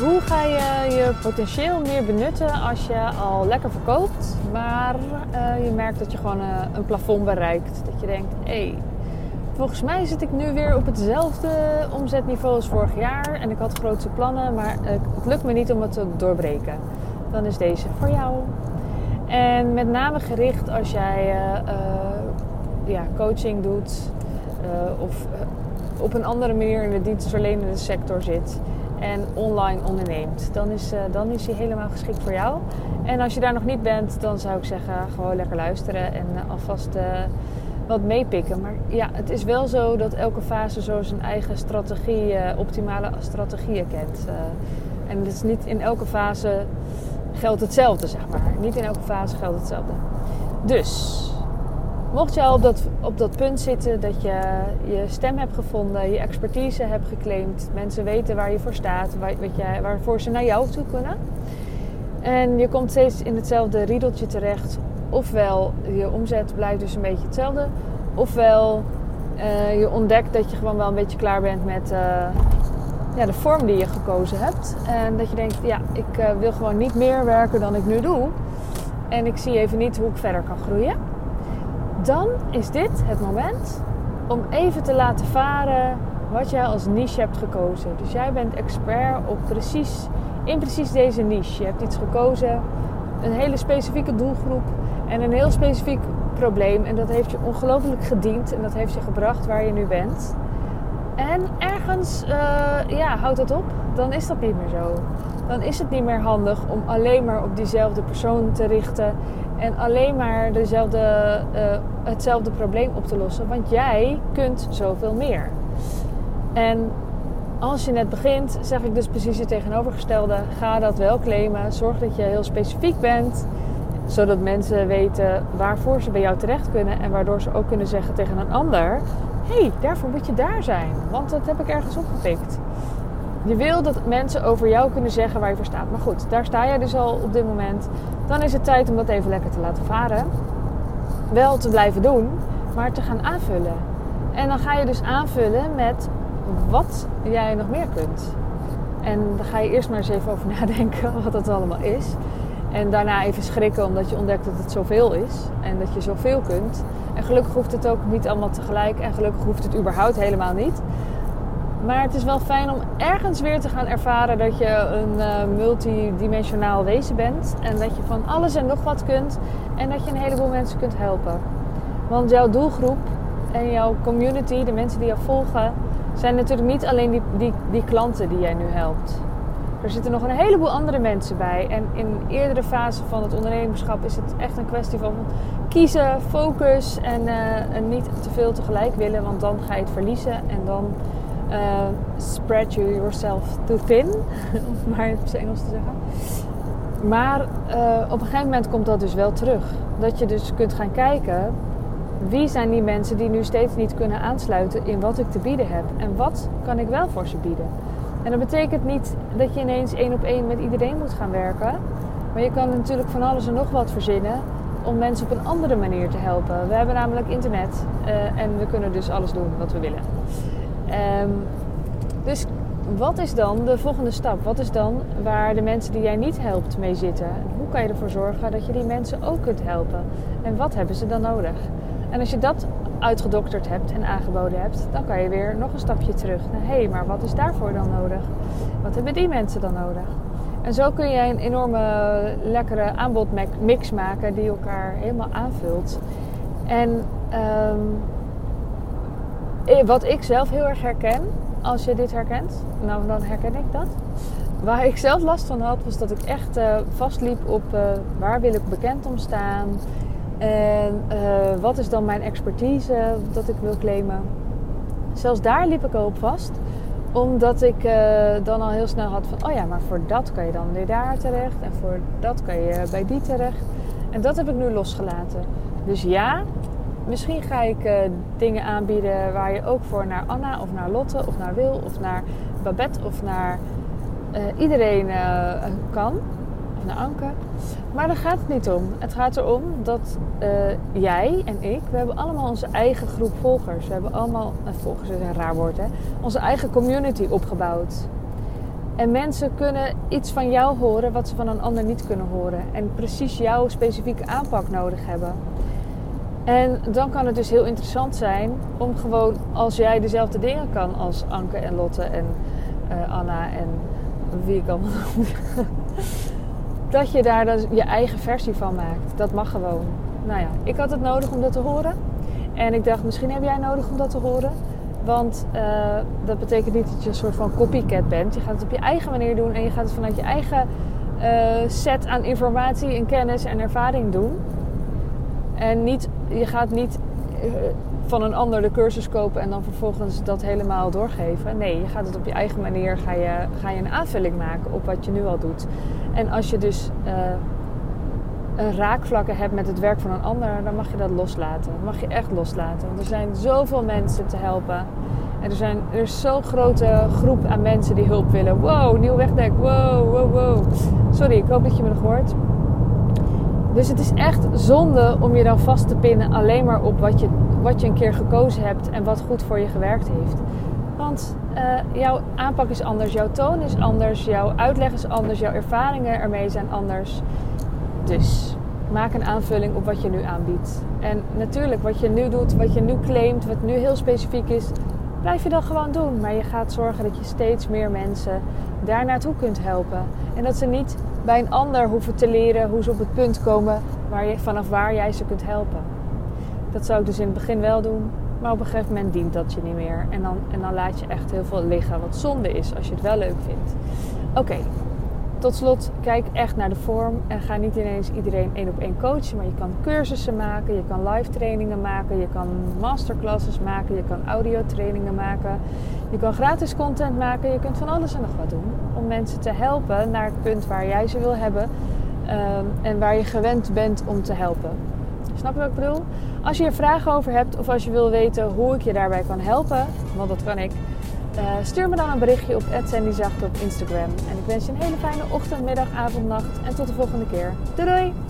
Hoe ga je je potentieel meer benutten als je al lekker verkoopt, maar uh, je merkt dat je gewoon uh, een plafond bereikt? Dat je denkt, hé, hey, volgens mij zit ik nu weer op hetzelfde omzetniveau als vorig jaar en ik had grootse plannen, maar het lukt me niet om het te doorbreken. Dan is deze voor jou. En met name gericht als jij ja, coaching doet of op een andere manier in de dienstverlenende sector zit en online onderneemt. Dan is, uh, dan is hij helemaal geschikt voor jou. En als je daar nog niet bent, dan zou ik zeggen gewoon lekker luisteren en uh, alvast uh, wat meepikken. Maar ja, het is wel zo dat elke fase zo zijn eigen strategie, optimale strategieën kent. en het is niet in elke fase geldt hetzelfde, zeg maar. Niet in elke fase geldt hetzelfde. Dus Mocht je al op dat, op dat punt zitten dat je je stem hebt gevonden, je expertise hebt geclaimd, mensen weten waar je voor staat, waar, weet je, waarvoor ze naar jou toe kunnen. En je komt steeds in hetzelfde riedeltje terecht. Ofwel je omzet blijft dus een beetje hetzelfde. Ofwel uh, je ontdekt dat je gewoon wel een beetje klaar bent met uh, ja, de vorm die je gekozen hebt. En dat je denkt, ja, ik uh, wil gewoon niet meer werken dan ik nu doe. En ik zie even niet hoe ik verder kan groeien dan is dit het moment om even te laten varen wat jij als niche hebt gekozen. Dus jij bent expert op precies, in precies deze niche. Je hebt iets gekozen, een hele specifieke doelgroep en een heel specifiek probleem. En dat heeft je ongelooflijk gediend en dat heeft je gebracht waar je nu bent. En ergens uh, ja, houdt dat op, dan is dat niet meer zo. Dan is het niet meer handig om alleen maar op diezelfde persoon te richten en alleen maar dezelfde, uh, hetzelfde probleem op te lossen. Want jij kunt zoveel meer. En als je net begint, zeg ik dus precies het tegenovergestelde. Ga dat wel claimen. Zorg dat je heel specifiek bent. Zodat mensen weten waarvoor ze bij jou terecht kunnen. En waardoor ze ook kunnen zeggen tegen een ander: hé, hey, daarvoor moet je daar zijn. Want dat heb ik ergens opgepikt. Je wil dat mensen over jou kunnen zeggen waar je voor staat. Maar goed, daar sta jij dus al op dit moment. Dan is het tijd om dat even lekker te laten varen. Wel te blijven doen, maar te gaan aanvullen. En dan ga je dus aanvullen met wat jij nog meer kunt. En dan ga je eerst maar eens even over nadenken wat dat allemaal is. En daarna even schrikken omdat je ontdekt dat het zoveel is. En dat je zoveel kunt. En gelukkig hoeft het ook niet allemaal tegelijk. En gelukkig hoeft het überhaupt helemaal niet. Maar het is wel fijn om ergens weer te gaan ervaren dat je een uh, multidimensionaal wezen bent. En dat je van alles en nog wat kunt. En dat je een heleboel mensen kunt helpen. Want jouw doelgroep en jouw community, de mensen die jou volgen, zijn natuurlijk niet alleen die, die, die klanten die jij nu helpt. Er zitten nog een heleboel andere mensen bij. En in eerdere fase van het ondernemerschap is het echt een kwestie van kiezen, focus en, uh, en niet te veel tegelijk willen. Want dan ga je het verliezen en dan uh, spread you yourself too thin, om maar het Engels te zeggen. Maar uh, op een gegeven moment komt dat dus wel terug. Dat je dus kunt gaan kijken wie zijn die mensen die nu steeds niet kunnen aansluiten in wat ik te bieden heb en wat kan ik wel voor ze bieden. En dat betekent niet dat je ineens één op één met iedereen moet gaan werken, maar je kan natuurlijk van alles en nog wat verzinnen om mensen op een andere manier te helpen. We hebben namelijk internet uh, en we kunnen dus alles doen wat we willen. Um, dus wat is dan de volgende stap? Wat is dan waar de mensen die jij niet helpt mee zitten? Hoe kan je ervoor zorgen dat je die mensen ook kunt helpen? En wat hebben ze dan nodig? En als je dat uitgedokterd hebt en aangeboden hebt, dan kan je weer nog een stapje terug. Hé, hey, maar wat is daarvoor dan nodig? Wat hebben die mensen dan nodig? En zo kun je een enorme lekkere aanbodmix maken die elkaar helemaal aanvult. En um, eh, wat ik zelf heel erg herken, als je dit herkent, nou dan herken ik dat. Waar ik zelf last van had, was dat ik echt uh, vastliep op uh, waar wil ik bekend om staan. En wat is dan mijn expertise dat ik wil claimen. Zelfs daar liep ik al op vast. Omdat ik dan al heel snel had van, oh ja, maar voor dat kan je dan weer daar terecht. En voor dat kan je bij die terecht. En dat heb ik nu losgelaten. Dus ja, Misschien ga ik uh, dingen aanbieden waar je ook voor naar Anna of naar Lotte of naar Wil of naar Babette of naar uh, iedereen uh, kan. Of naar Anke. Maar daar gaat het niet om. Het gaat erom dat jij en ik, we hebben allemaal onze eigen groep volgers. We hebben allemaal, volgers is een raar woord hè, onze eigen community opgebouwd. En mensen kunnen iets van jou horen wat ze van een ander niet kunnen horen. En precies jouw specifieke aanpak nodig hebben. En dan kan het dus heel interessant zijn om gewoon, als jij dezelfde dingen kan als Anke en Lotte en uh, Anna en wie ik allemaal noem, dat je daar dan je eigen versie van maakt. Dat mag gewoon. Nou ja, ik had het nodig om dat te horen. En ik dacht, misschien heb jij nodig om dat te horen. Want uh, dat betekent niet dat je een soort van copycat bent. Je gaat het op je eigen manier doen en je gaat het vanuit je eigen uh, set aan informatie en kennis en ervaring doen. En niet, je gaat niet uh, van een ander de cursus kopen en dan vervolgens dat helemaal doorgeven. Nee, je gaat het op je eigen manier, ga je, ga je een aanvulling maken op wat je nu al doet. En als je dus een raakvlakken hebt met het werk van een ander, dan mag je dat loslaten. Mag je echt loslaten. Want er zijn zoveel mensen te helpen. En er, zijn, er is zo'n grote groep aan mensen die hulp willen. Wow, nieuw wegdek. Wow, wow, wow. Sorry, ik hoop dat je me nog hoort. Dus het is echt zonde om je dan vast te pinnen alleen maar op wat je, wat je een keer gekozen hebt en wat goed voor je gewerkt heeft. Want uh, jouw aanpak is anders, jouw toon is anders, jouw uitleg is anders, jouw ervaringen ermee zijn anders. Dus maak een aanvulling op wat je nu aanbiedt. En natuurlijk, wat je nu doet, wat je nu claimt, wat nu heel specifiek is, blijf je dan gewoon doen. Maar je gaat zorgen dat je steeds meer mensen daar naartoe kunt helpen. En dat ze niet bij een ander hoeven te leren hoe ze op het punt komen waar je, vanaf waar jij ze kunt helpen. Dat zou ik dus in het begin wel doen, maar op een gegeven moment dient dat je niet meer. En dan, en dan laat je echt heel veel liggen, wat zonde is als je het wel leuk vindt. Oké, tot slot, kijk echt naar de vorm en ga niet ineens iedereen één op één coachen, maar je kan cursussen maken, je kan live trainingen maken, je kan masterclasses maken, je kan audiotrainingen maken, je kan gratis content maken, je kunt van alles en nog wat doen om mensen te helpen naar het punt waar jij ze wil hebben um, en waar je gewend bent om te helpen. Snap je wat ik bedoel? Als je er vragen over hebt of als je wil weten hoe ik je daarbij kan helpen, want dat kan ik uh, stuur me dan een berichtje op @sandyzacht op Instagram. En ik wens je een hele fijne ochtend, middag, avond, nacht en tot de volgende keer. Doei doei!